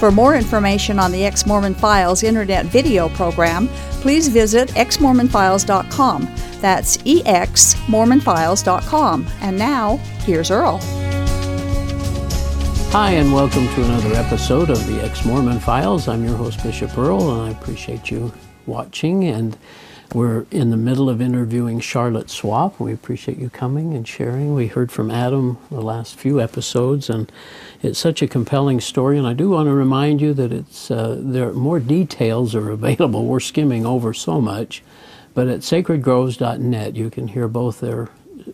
For more information on the Ex Mormon Files internet video program, please visit exmormonfiles.com. That's exmormonfiles.com. And now, here's Earl. Hi, and welcome to another episode of the Ex Mormon Files. I'm your host, Bishop Earl, and I appreciate you watching. And we're in the middle of interviewing Charlotte Swapp. We appreciate you coming and sharing. We heard from Adam the last few episodes, and it's such a compelling story. And I do want to remind you that it's uh, there more details are available. We're skimming over so much, but at sacredgroves.net you can hear both their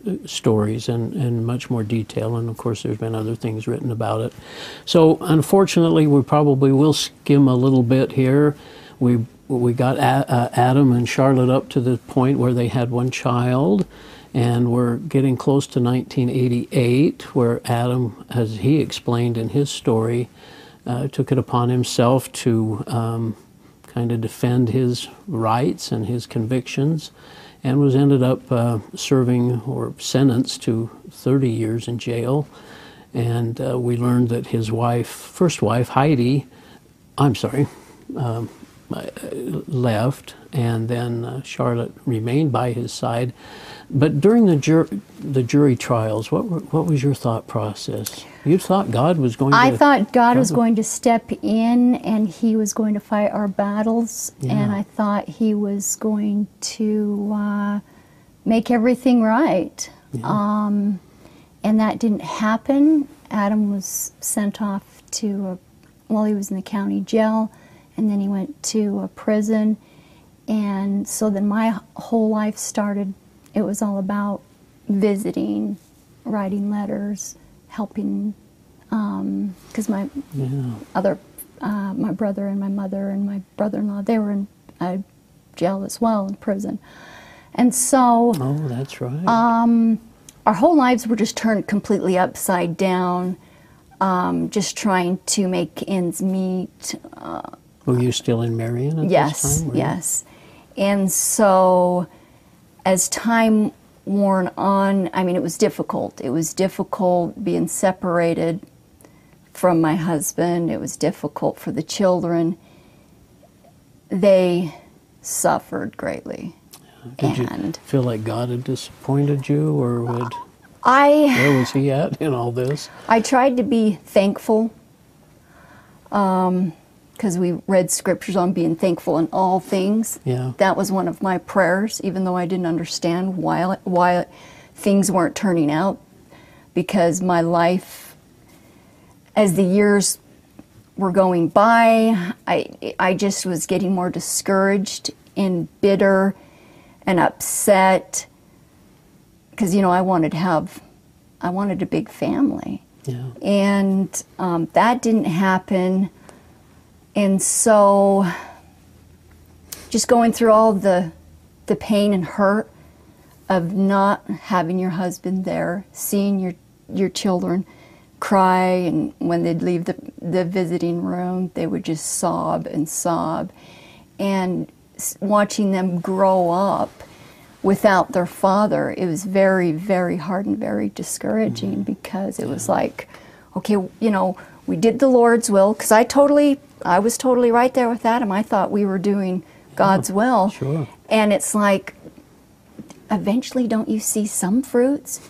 uh, stories and, and much more detail. And of course, there's been other things written about it. So, unfortunately, we probably will skim a little bit here. We we got uh, Adam and Charlotte up to the point where they had one child, and we're getting close to 1988, where Adam, as he explained in his story, uh, took it upon himself to um, kind of defend his rights and his convictions, and was ended up uh, serving or sentenced to 30 years in jail. And uh, we learned that his wife, first wife, Heidi, I'm sorry, um, left, and then uh, Charlotte remained by his side. But during the, jur- the jury trials, what, were, what was your thought process? You thought God was going I to. thought God was going to step in and He was going to fight our battles, Yeah. and I thought He was going to uh, make everything right. Um, and that didn't happen. Adam was sent off to a, well, he was in the county jail, and then he went to a prison. And so then my whole life started. It was all about visiting, writing letters, helping, because my Yeah. other, uh, my brother and my mother and my brother-in-law, they were in uh, jail as well, in prison. And so Oh, that's right. um, our whole lives were just turned completely upside down, um, just trying to make ends meet. Uh, were you still in Marion at yes, this time? you? yes. And so as time worn on, I mean, it was difficult. It was difficult being separated from my husband, it was difficult for the children. They suffered greatly. Did you and feel like God had disappointed you, or would I. where was He at in all this? I tried to be thankful um, because we read scriptures on being thankful in all things. Yeah. That was one of my prayers, even though I didn't understand why, why things weren't turning out. Because my life, as the years were going by, I, I just was getting more discouraged and bitter and upset. Because, you know, I wanted to have, I wanted a big family Yeah. and um, that didn't happen. And so, just going through all the the pain and hurt of not having your husband there, seeing your your children cry, and when they'd leave the the visiting room, they would just sob and sob, and watching them grow up without their father, it was very, very hard and very discouraging mm-hmm. because it was like, okay, you know, we did the Lord's will because I totally, I was totally right there with Adam. I thought we were doing God's will, sure. and it's like, eventually, don't you see some fruits?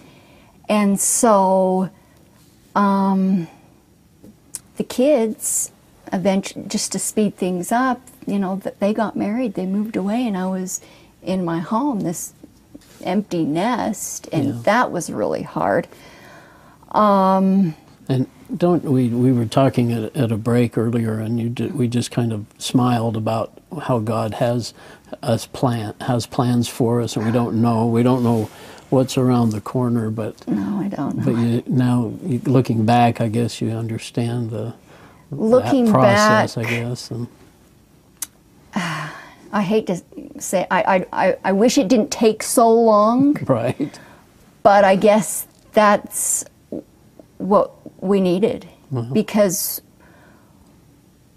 And so, um, the kids, eventually, just to speed things up, you know, that they got married, they moved away, and I was in my home, this empty nest, and Yeah. that was really hard. Um, And don't we? We were talking at, at a break earlier, and you ju- we just kind of smiled about how God has us plan has plans for us, and we don't know. We don't know what's around the corner, but no, I don't know. but you, now you, looking back, I guess you understand the Looking process. back, I guess. And, I hate to say, I, I, I, I wish it didn't take so long, Right. but I guess that's what we needed because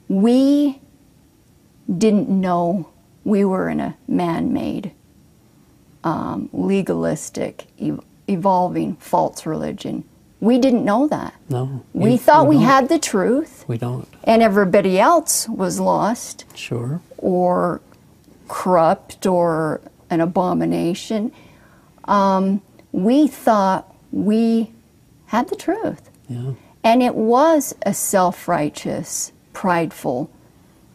we didn't know we were in a man made, um, legalistic, ev- evolving false religion. We didn't know that. No. We you- thought we don't. had the truth, We don't. and everybody else was lost Sure. or corrupt or an abomination. Um, we thought we had the truth. Yeah. And it was a self righteous, prideful.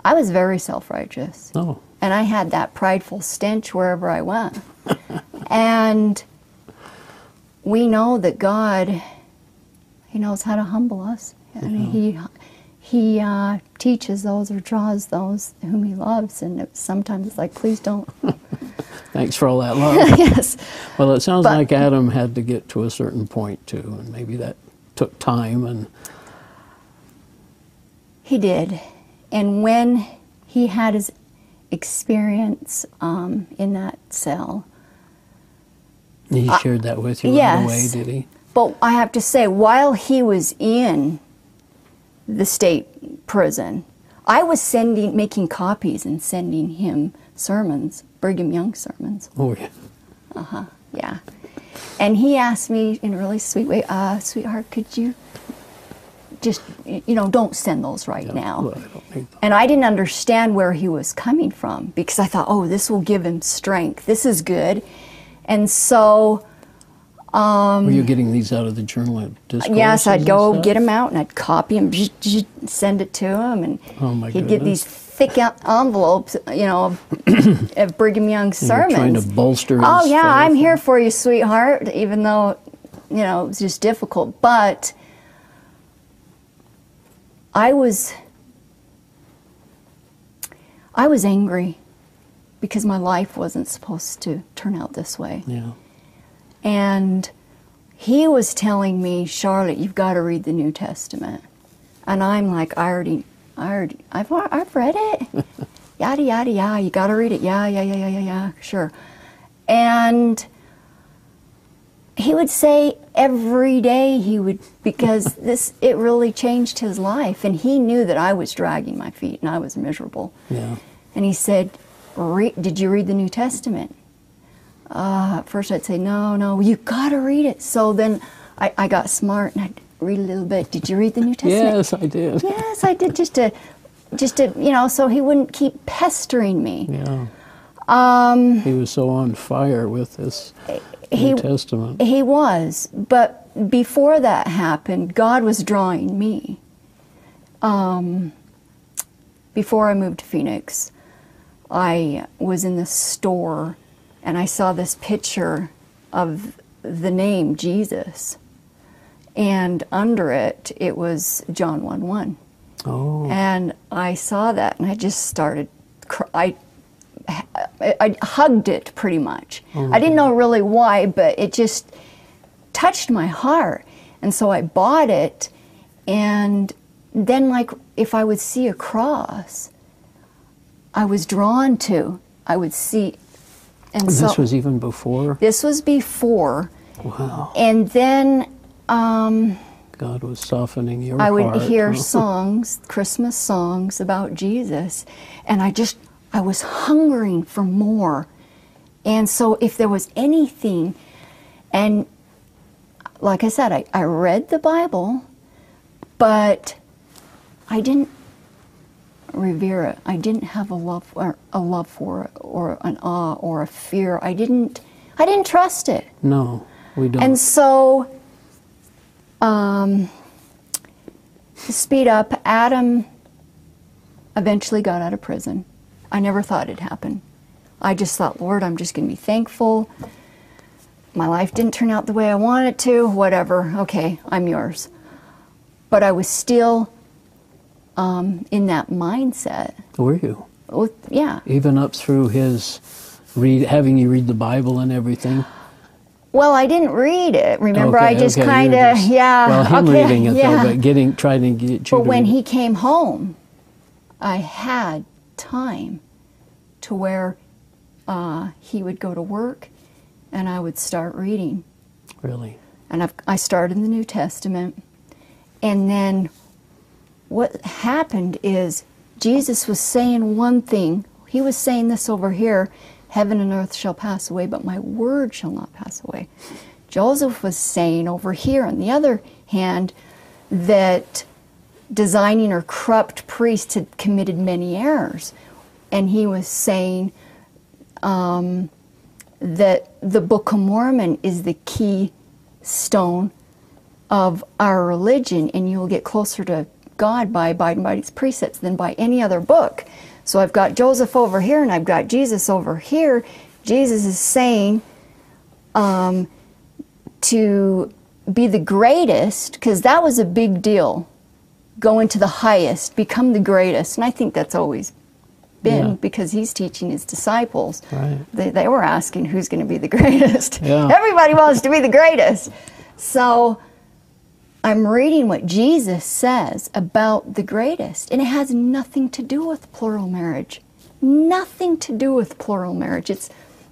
I was very self righteous. No. And I had that prideful stench wherever I went. and we know that God, He knows how to humble us. And He, he uh, teaches those or draws those whom He loves. And it, sometimes it's like, please don't. Thanks for all that love. yes. well, it sounds But- like Adam had to get to a certain point too, and maybe that took time and He did. And when he had his experience um, in that cell, he shared that with you right yes. away, did he? But I have to say, while he was in the state prison, I was sending, making copies and sending him sermons, Brigham Young sermons. Oh, yeah. uh-huh Yeah. And he asked me in a really sweet way, uh, sweetheart, could you just, you know, don't send those right now. Well, I And I didn't understand where he was coming from because I thought, oh, this will give him strength. This is good. And so, Um, Were you getting these out of the journal yes, I'd go stuff? get them out and I'd copy them, send it to him, and Oh, he'd get these goodness. Thick envelopes, you know, of, of Brigham Young You were sermons. trying to bolster his Oh yeah, I'm here for you, sweetheart. Even though, you know, it was just difficult, but I was, I was angry because my life wasn't supposed to turn out this way, Yeah. and he was telling me, Charlotte, you've got to read the New Testament, and I'm like, I already, I already, I've, I've read it. yada yada yada. You got to read it. Yeah, yeah, yeah, yeah, yeah, yeah. Sure. And he would say every day he would because this it really changed his life, and he knew that I was dragging my feet and I was miserable. Yeah. And he said, "Re- "Did you read the New Testament?" Uh, at first, I'd say, "No, no, you got to read it." So then, I, I got smart and I'd read a little bit. Did you read the New Testament? Yes, I did. Yes, I did. Just to, just to, you know, so he wouldn't keep pestering me. Yeah. Um, He was so on fire with this he New Testament. he was, but before that happened, God was drawing me. Um, before I moved to Phoenix, I was in the store and I saw this picture of the name Jesus. And under it, it was John 1 1. Oh, And I saw that and I just started, I, I, I hugged it pretty much. Oh I didn't know really why, but it just touched my heart. And so I bought it. And then, like, if I would see a cross, I was drawn to, I would see. And so this was even before. this was before. Wow. And then um, God was softening your I would heart. hear huh? songs, Christmas songs about Jesus, and I just I was hungering for more. And so if there was anything and like I said, I, I read the Bible, but I didn't revere it. I didn't have a love or a love for it or an awe or a fear. I didn't I didn't trust it. No, we don't. And so, um, speed up, Adam eventually got out of prison. I never thought it'd happen. I just thought, Lord, I'm just going to be thankful. My life didn't turn out the way I wanted it to, whatever. Okay, I'm yours. But I was still um, in that mindset. Were you? With, yeah. Even up through his read, having you read the Bible and everything. Well, I didn't read it. Remember, Okay, I just okay, kind of, yeah. Well, him okay, reading it yeah. though, but getting trying to get you. But to when he came home, I had time to where uh, he would go to work and I would start reading. Really? And I've, I started in the New Testament. And then what happened is Jesus was saying one thing. He was saying this over here Heaven and earth shall pass away, but my word shall not pass away. Joseph was saying over here, on the other hand, that designing or corrupt priests had committed many errors. And he was saying um, that the Book of Mormon is the key stone of our religion, and you will get closer to God by abiding by its precepts than by any other book. So I've got Joseph over here, and I've got Jesus over here. Jesus is saying um, to be the greatest, because that was a big deal. Go into the highest, become the greatest. And I think that's always been Yeah. because he's teaching his disciples. Right. They, they were asking who's going to be the greatest. Yeah. Everybody wants to be the greatest. So I'm reading what Jesus says about the greatest, and it has nothing to do with plural marriage. Nothing to do with plural marriage. It's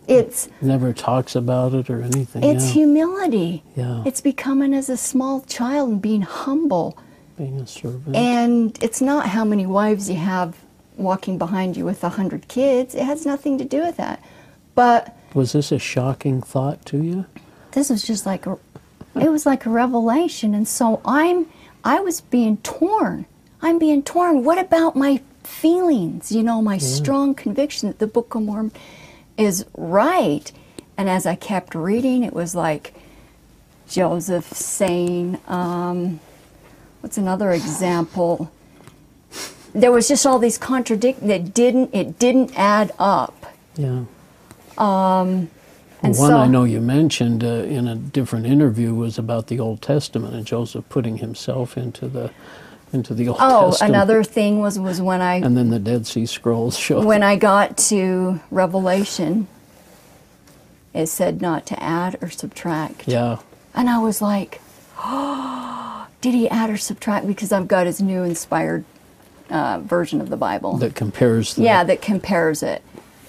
it's Never talks about it or anything. it's yeah. humility. Yeah. It's becoming as a small child and being humble. Being a servant. And it's not how many wives you have walking behind you with a hundred kids. It has nothing to do with that. But was this a shocking thought to you? this was just like a, it was like a revelation. And so i'm i was being torn. I'm being torn. What about my feelings? You know my strong conviction that the book of mormon is right. And as i kept reading it was like joseph saying um, what's another example? There was just all these contradict that didn't it didn't add up. Yeah. And One so I know you mentioned uh, in a different interview was about the Old Testament and Joseph putting himself into the into the Old Testament. oh Testament. another thing was was when i And then the Dead Sea Scrolls show. when I got to Revelation, it said not to add or subtract. yeah. And I was like, oh, did he add or subtract? Because I've got his new inspired uh, version of the Bible. That compares. The, yeah, that compares it.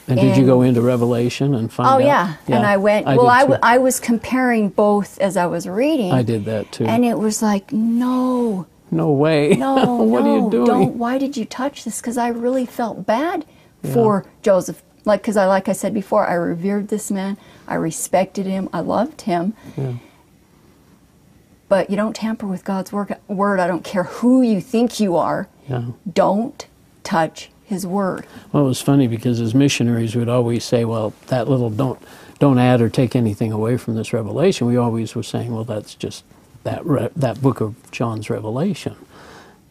And did you go into Revelation and find Oh, out? yeah. And I went, I well, I, w- I was comparing both as I was reading. I did that too. And it was like, no, no way. no, what no, are you doing? don't. Why did you touch this? Because I really felt bad for Joseph. Like, because I, like I said before, I revered this man. I respected him. I loved him. Yeah. But you don't tamper with God's word. Word. I don't care who you think you are. Yeah. Don't touch His word. Well, it was funny because as missionaries, we'd always say, "Well, that little don't don't add or take anything away from this revelation." We always were saying, "Well, that's just that re- that book of John's Revelation."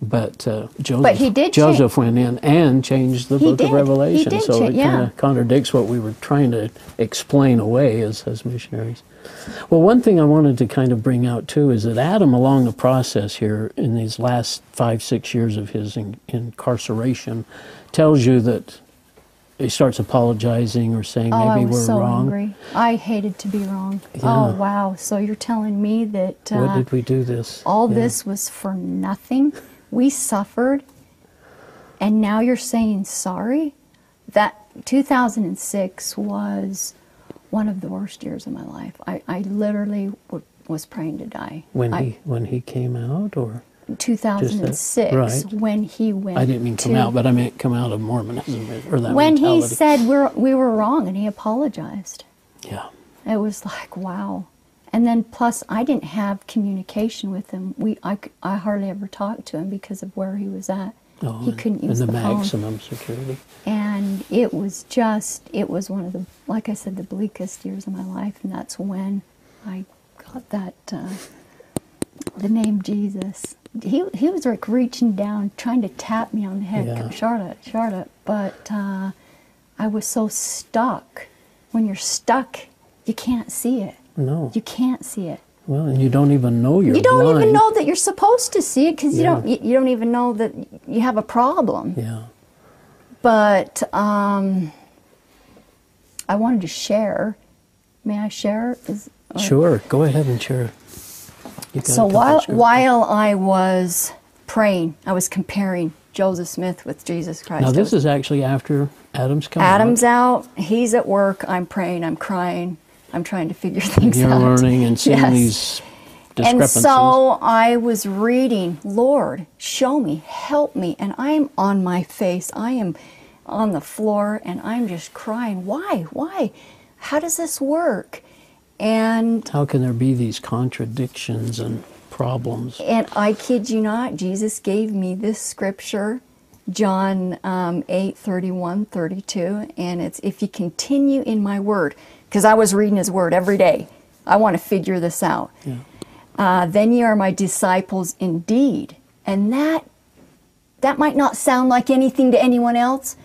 But uh, Joseph, he did Joseph went in and changed the He book did. of Revelation, so cha- it yeah. kind of contradicts what we were trying to explain away as as missionaries. Well, one thing I wanted to kind of bring out too is that Adam, along the process here in these last five, six years of his in, incarceration, tells you that he starts apologizing or saying Oh, maybe we're so wrong. angry. I hated to be wrong. Yeah. Oh wow! So you're telling me that uh, What did we do this? all Yeah. this was for nothing? We suffered, and now you're saying sorry? That 2006 was one of the worst years of my life. I, I literally w- was praying to die. when I- he when he came out, or 2006 right. when he went. I didn't mean come to- out, but I meant come out of Mormonism or that when he said we're, we were wrong and he apologized. yeah, It was like wow. And then plus I didn't have communication with him. We I, I hardly ever talked to him because of where he was at. oh, he couldn't use the, the, phone. maximum security. And it was just it was one of the like I said the bleakest years of my life and that's when I got that uh, the name Jesus. He he was like reaching down trying to tap me on the head, Yeah. Charlotte, Charlotte, but uh, I was so stuck. When you're stuck, you can't see it. No, You can't see it. well, and you don't even know you're you don't even know that you're supposed to see it because you Yeah. don't. You, you don't even know that you have a problem. Yeah, But um, I wanted to share. May I share? Is, sure. Go ahead and share. So while while I was praying, I was comparing Joseph Smith with Jesus Christ. Now, this Joseph- is actually after Adam's come out. Adam's out. He's at work. I'm praying. I'm crying. I'm trying to figure things You're out. learning and seeing Yes. these And so I was reading, Lord, show me, help me. And I'm on my face. I am on the floor and I'm just crying. Why? Why? How does this work? And How can there be these contradictions and problems? and I kid you not, Jesus gave me this scripture, John um, 8, 31, 32. And it's, if you continue in my word, because I was reading his word every day. I want to figure this out. Yeah. uh, then ye are my disciples indeed. And that that might not sound like anything to anyone else,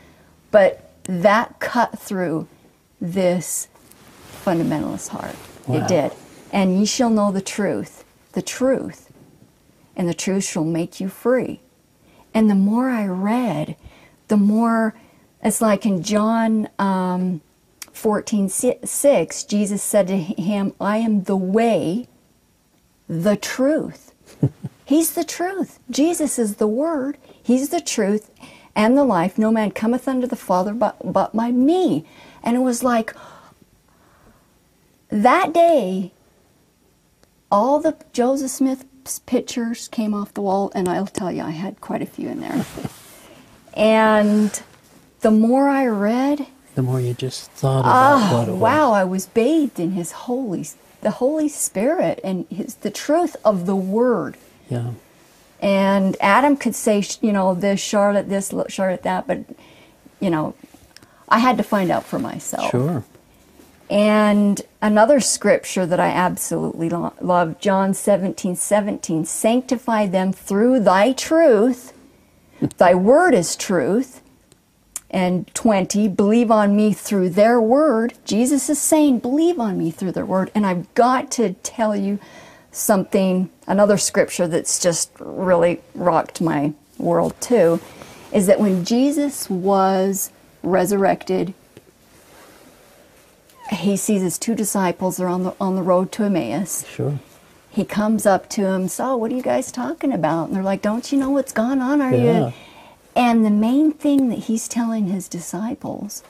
but that cut through this fundamentalist heart. Wow. It did. And ye shall know the truth, the truth, and the truth shall make you free. And the more I read, the more it's like in John um, 14 6, Jesus said to him, I am the way, the truth. He's the truth. Jesus is the Word. He's the truth and the life. No man cometh unto the Father but, but by me. And it was like that day, all the Joseph Smith pictures came off the wall, and I'll tell you, I had quite a few in there. and the more I read, The more you just thought about Oh, what it was. wow, I was bathed in his holy the Holy Spirit and his the truth of the word. Yeah. And Adam could say, you know, this Charlotte this Charlotte that, but you know, I had to find out for myself. Sure. And another scripture that I absolutely lo- love, John 17, 17, sanctify them through thy truth. thy word is truth. And 20, believe on me through their word. Jesus is saying, believe on me through their word. And I've got to tell you something, another scripture that's just really rocked my world too, is that when Jesus was resurrected, he sees his two disciples, they're on the, on the road to Emmaus. Sure. He comes up to them, so what are you guys talking about? And they're like, don't you know what's gone on? Are Yeah. you? And the main thing that he's telling his disciples,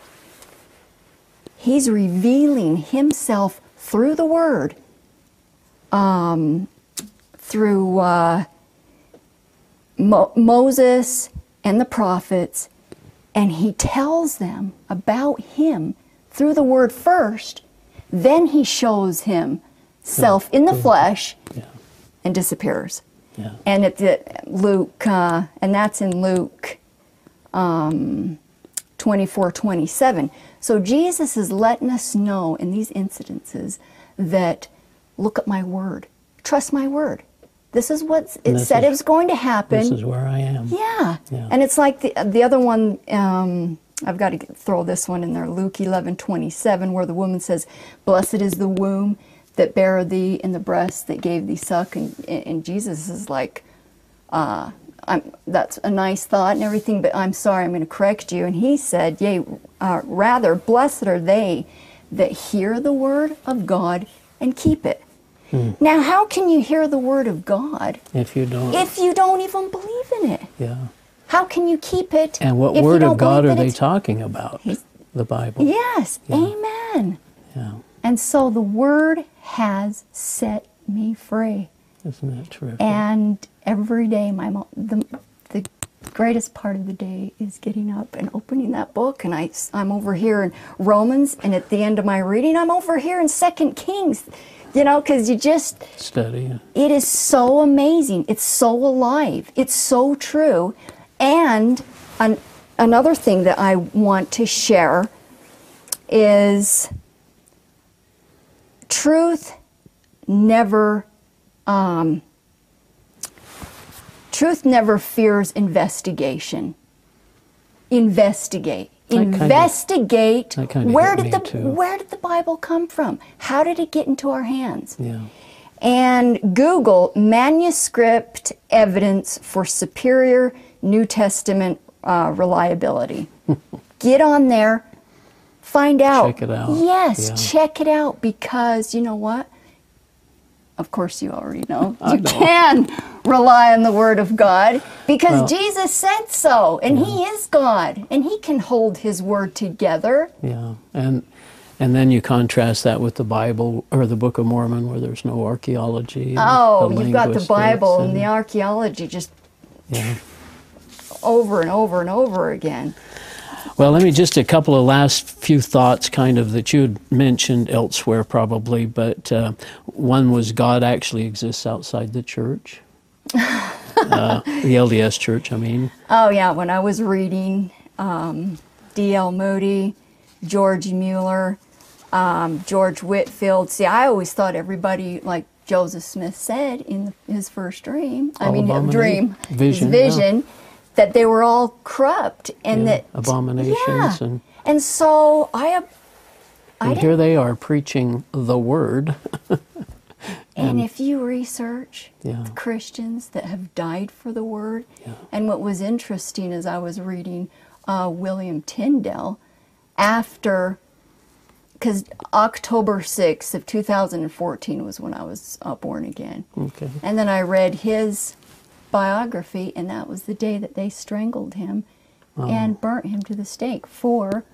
he's revealing himself through the word, um, through uh, Mo- Moses and the prophets, and he tells them about him through the word first. Then he shows himself in the flesh Yeah. and disappears Yeah. and at the Luke, uh, and that's in Luke um, 24, 27. So Jesus is letting us know in these incidences that look at my word, trust my word. This is what it this said is- it was going to happen. This is where I am. Yeah. Yeah. And it's like the the other one. Um, I've got to get, throw this one in there. Luke eleven twenty seven, where the woman says, "Blessed is the womb that bare thee, and the breast that gave thee suck." And, and Jesus is like, uh, I'm, "That's a nice thought and everything, but I'm sorry, I'm going to correct you." And he said, "Yea, uh, rather blessed are they that hear the word of God and keep it." Hmm. Now, how can you hear the word of God If you don't. if you don't even believe in it? yeah. How can you keep it? And what word of God are they talking about? The Bible. Yes, Yeah. amen. Yeah. And so the word has set me free. Isn't that terrific? And every day, my mo- the the greatest part of the day is getting up and opening that book. And I I'm over here in Romans, and at the end of my reading, I'm over here in Second Kings. You know, because you just Study. it is so amazing. It's so alive. It's so true. And an, another thing that I want to share is truth never um, truth never fears investigation. Investigate. Investigate. kinda where did the too. where did the Bible come from? How did it get into our hands? Yeah. and Google manuscript evidence for superior New Testament uh, reliability. Get on there, find out. Check it out. Yes, Yeah. check it out because you know what? Of course, you already know. You know. can rely on the word of God because Well- Jesus said so, and He is God, and He can hold His word together. Yeah, and and then you contrast that with the Bible or the Book of Mormon, where there's no archaeology. Oh, you've got the Bible and the archaeology just yeah. over and over and over again. Well, let me just a couple of last few thoughts, kind of that you had mentioned elsewhere, probably, but uh, one was God actually exists outside the church, uh, the LDS church. I mean, Oh yeah, when I was reading um, D.L. Moody, George Mueller, um, George Whitefield. See, I always thought everybody, like Joseph Smith said in his first dream, I All mean dream, vision, his yeah. That they were all corrupt and Yeah, that abominations yeah. and- and so I. I and here they are preaching the word. And if you research Yeah. Christians that have died for the word, and what was interesting as I was reading uh, William Tyndale, after, because October 6th of 2014 was when I was uh, born again. Okay. And then I read his biography, and that was the day that they strangled him and burnt him to the stake for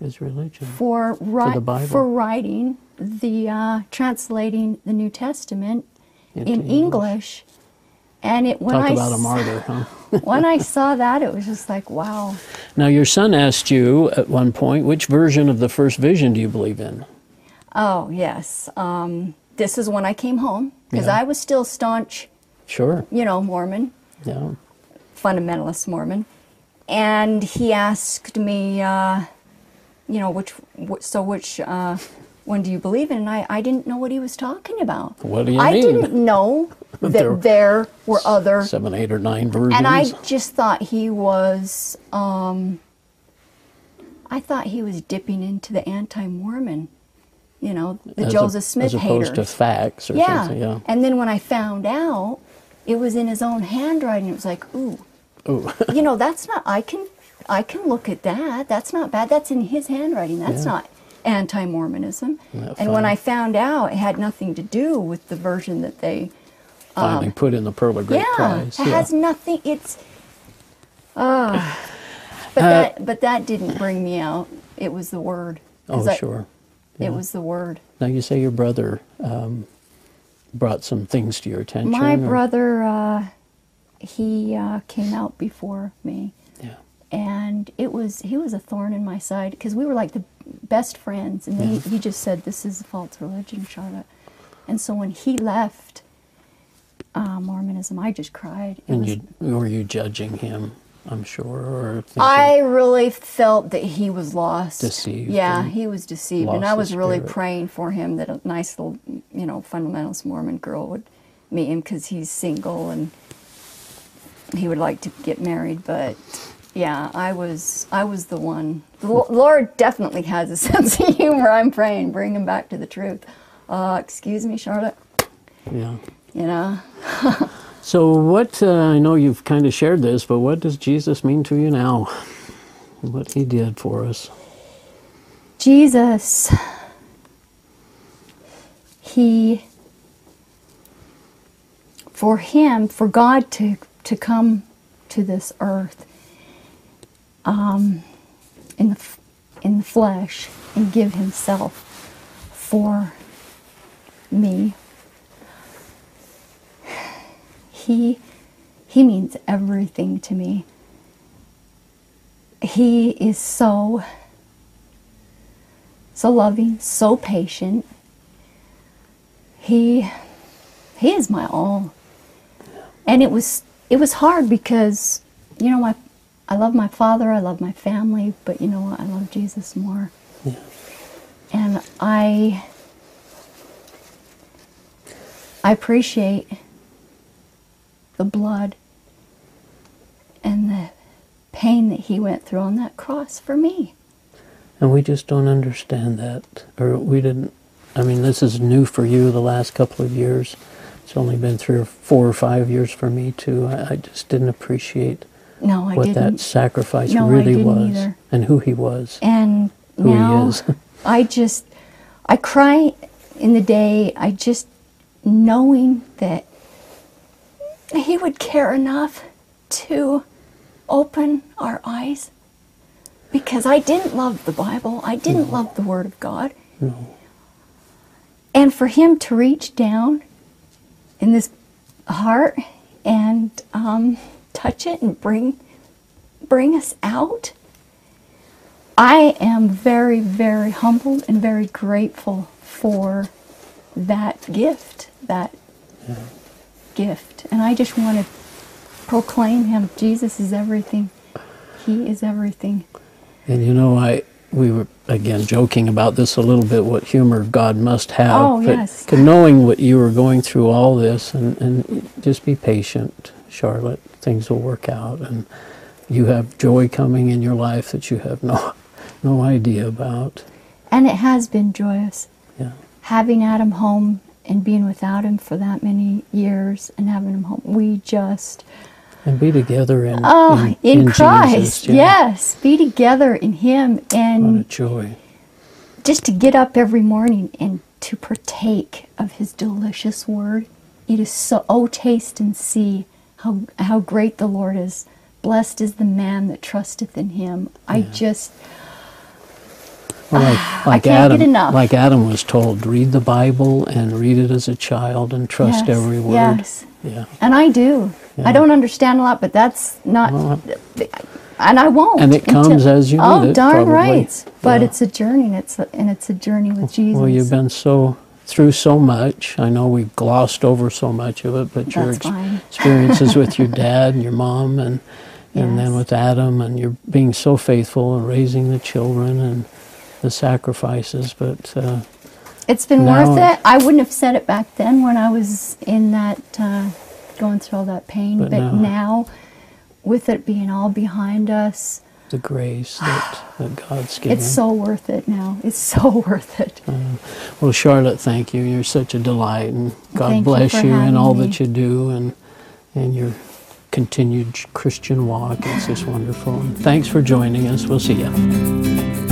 His religion. for ri- Bible. for writing the uh, translating the New Testament Into in English. English. And it when Talk I about a martyr, huh? when I saw that, it was just like, wow. Now, your son asked you at one point, which version of the first vision do you believe in? Oh yes, um, this is when I came home because Yeah. I was still staunch, Sure. you know, Mormon, Yeah. fundamentalist Mormon, and he asked me, uh, you know, which wh- so which uh, one do you believe in? And I, I didn't know what he was talking about. What do you mean? I mean? didn't know that There- there, were other, Seven, eight, or nine versions. and I just thought he was. Um, I thought he was dipping into the anti-Mormon, you know, the As Joseph Smith As opposed to facts or yeah. something. Yeah. And then when I found out, it was in his own handwriting. It was like, ooh, Ooh. you know, that's not. I can, I can look at that. That's not bad. That's in his handwriting. That's Yeah. not anti-Mormonism. And when? I found out, it had nothing to do with the version that they. Finally put in the Pearl of Great um, yeah, Price. it has nothing. It's. Uh, but Uh, that, but that didn't bring me out. It was the word. oh, I- sure. Yeah. It was the word. Now, you say your brother um, brought some things to your attention. My or- brother, uh, he uh, came out before me. Yeah. and it was he was a thorn in my side because we were like the best friends and then he, he just said this is a false religion charlotte and so when he left uh, mormonism i just cried it And was, you, were you judging him, I'm sure? I really felt that he was lost Deceived yeah he was deceived and i was really spirit. praying for him that a nice little you know fundamentalist mormon girl would meet him because he's single and he would like to get married but yeah i was i was the one the lord definitely has a sense of humor i'm praying bring him back to the truth uh, excuse me charlotte Yeah. you know So, what, uh, I know you've kind of shared this, but what does Jesus mean to you now? What he did for us? jesus he for him for god to to come to this earth um, in the in the flesh and give himself for me he he means everything to me he is so so loving so patient he he is my all and it was it was hard because you know my I love my father, I love my family, but you know what? I love Jesus more. Yeah. And I I appreciate the blood and the pain that he went through on that cross for me. And we just don't understand that. Or we didn't, I mean, this is new for you the last couple of years. It's only been three or four or five years for me, too. I, I just didn't appreciate No, I what didn't. that sacrifice No, really was either. and who he was. and Who he is. I just I cry in the day. I just knowing that He would care enough to open our eyes because I didn't love the Bible. I didn't love the Word of God. No. And for Him to reach down in this heart and um, touch it and bring bring us out. I am very, very humbled and very grateful for that gift, that gift. And I just want to proclaim him. Jesus is everything. He is everything. And you know, I we were again joking about this a little bit. What humor God must have. Oh, yes. Knowing what you were going through, all this, and and just be patient, Charlotte. Things will work out, and you have joy coming in your life that you have no no idea about. And it has been joyous. Yeah. Having Adam home and being without him for that many years and having him home, we just And be together in oh in, in Christ, Jesus, yeah. yes, be together in Him, and What a joy. just to get up every morning and to partake of His delicious Word. It is so oh taste and see how how great the Lord is. Blessed is the man that trusteth in Him. I just like, like Adam, like Adam was told, read the Bible and read it as a child and trust Yes, every word. yes. Yeah. And I do. Yeah. I don't understand a lot, but that's not. Well, uh, and I won't. And it comes as you Oh, need it, darn probably. right. But Yeah. it's a journey, and it's a, and it's a journey with Jesus. Well, you've been so through so much. I know we've glossed over so much of it, but your ex- experiences with your dad and your mom, and and then with Adam, and you're being so faithful and raising the children and the sacrifices. But uh, It's been worth it. I wouldn't have said it back then when I was in that, uh, going through all that pain. But But, now- now, with it being all behind us, the grace that, that God's given. it's so worth it now. It's so worth it. Well, Charlotte, thank you. You're such a delight, and God Thank bless for you, and all me. that you do, and and your continued Christian walk. It's just wonderful. And thanks for joining us. We'll see you.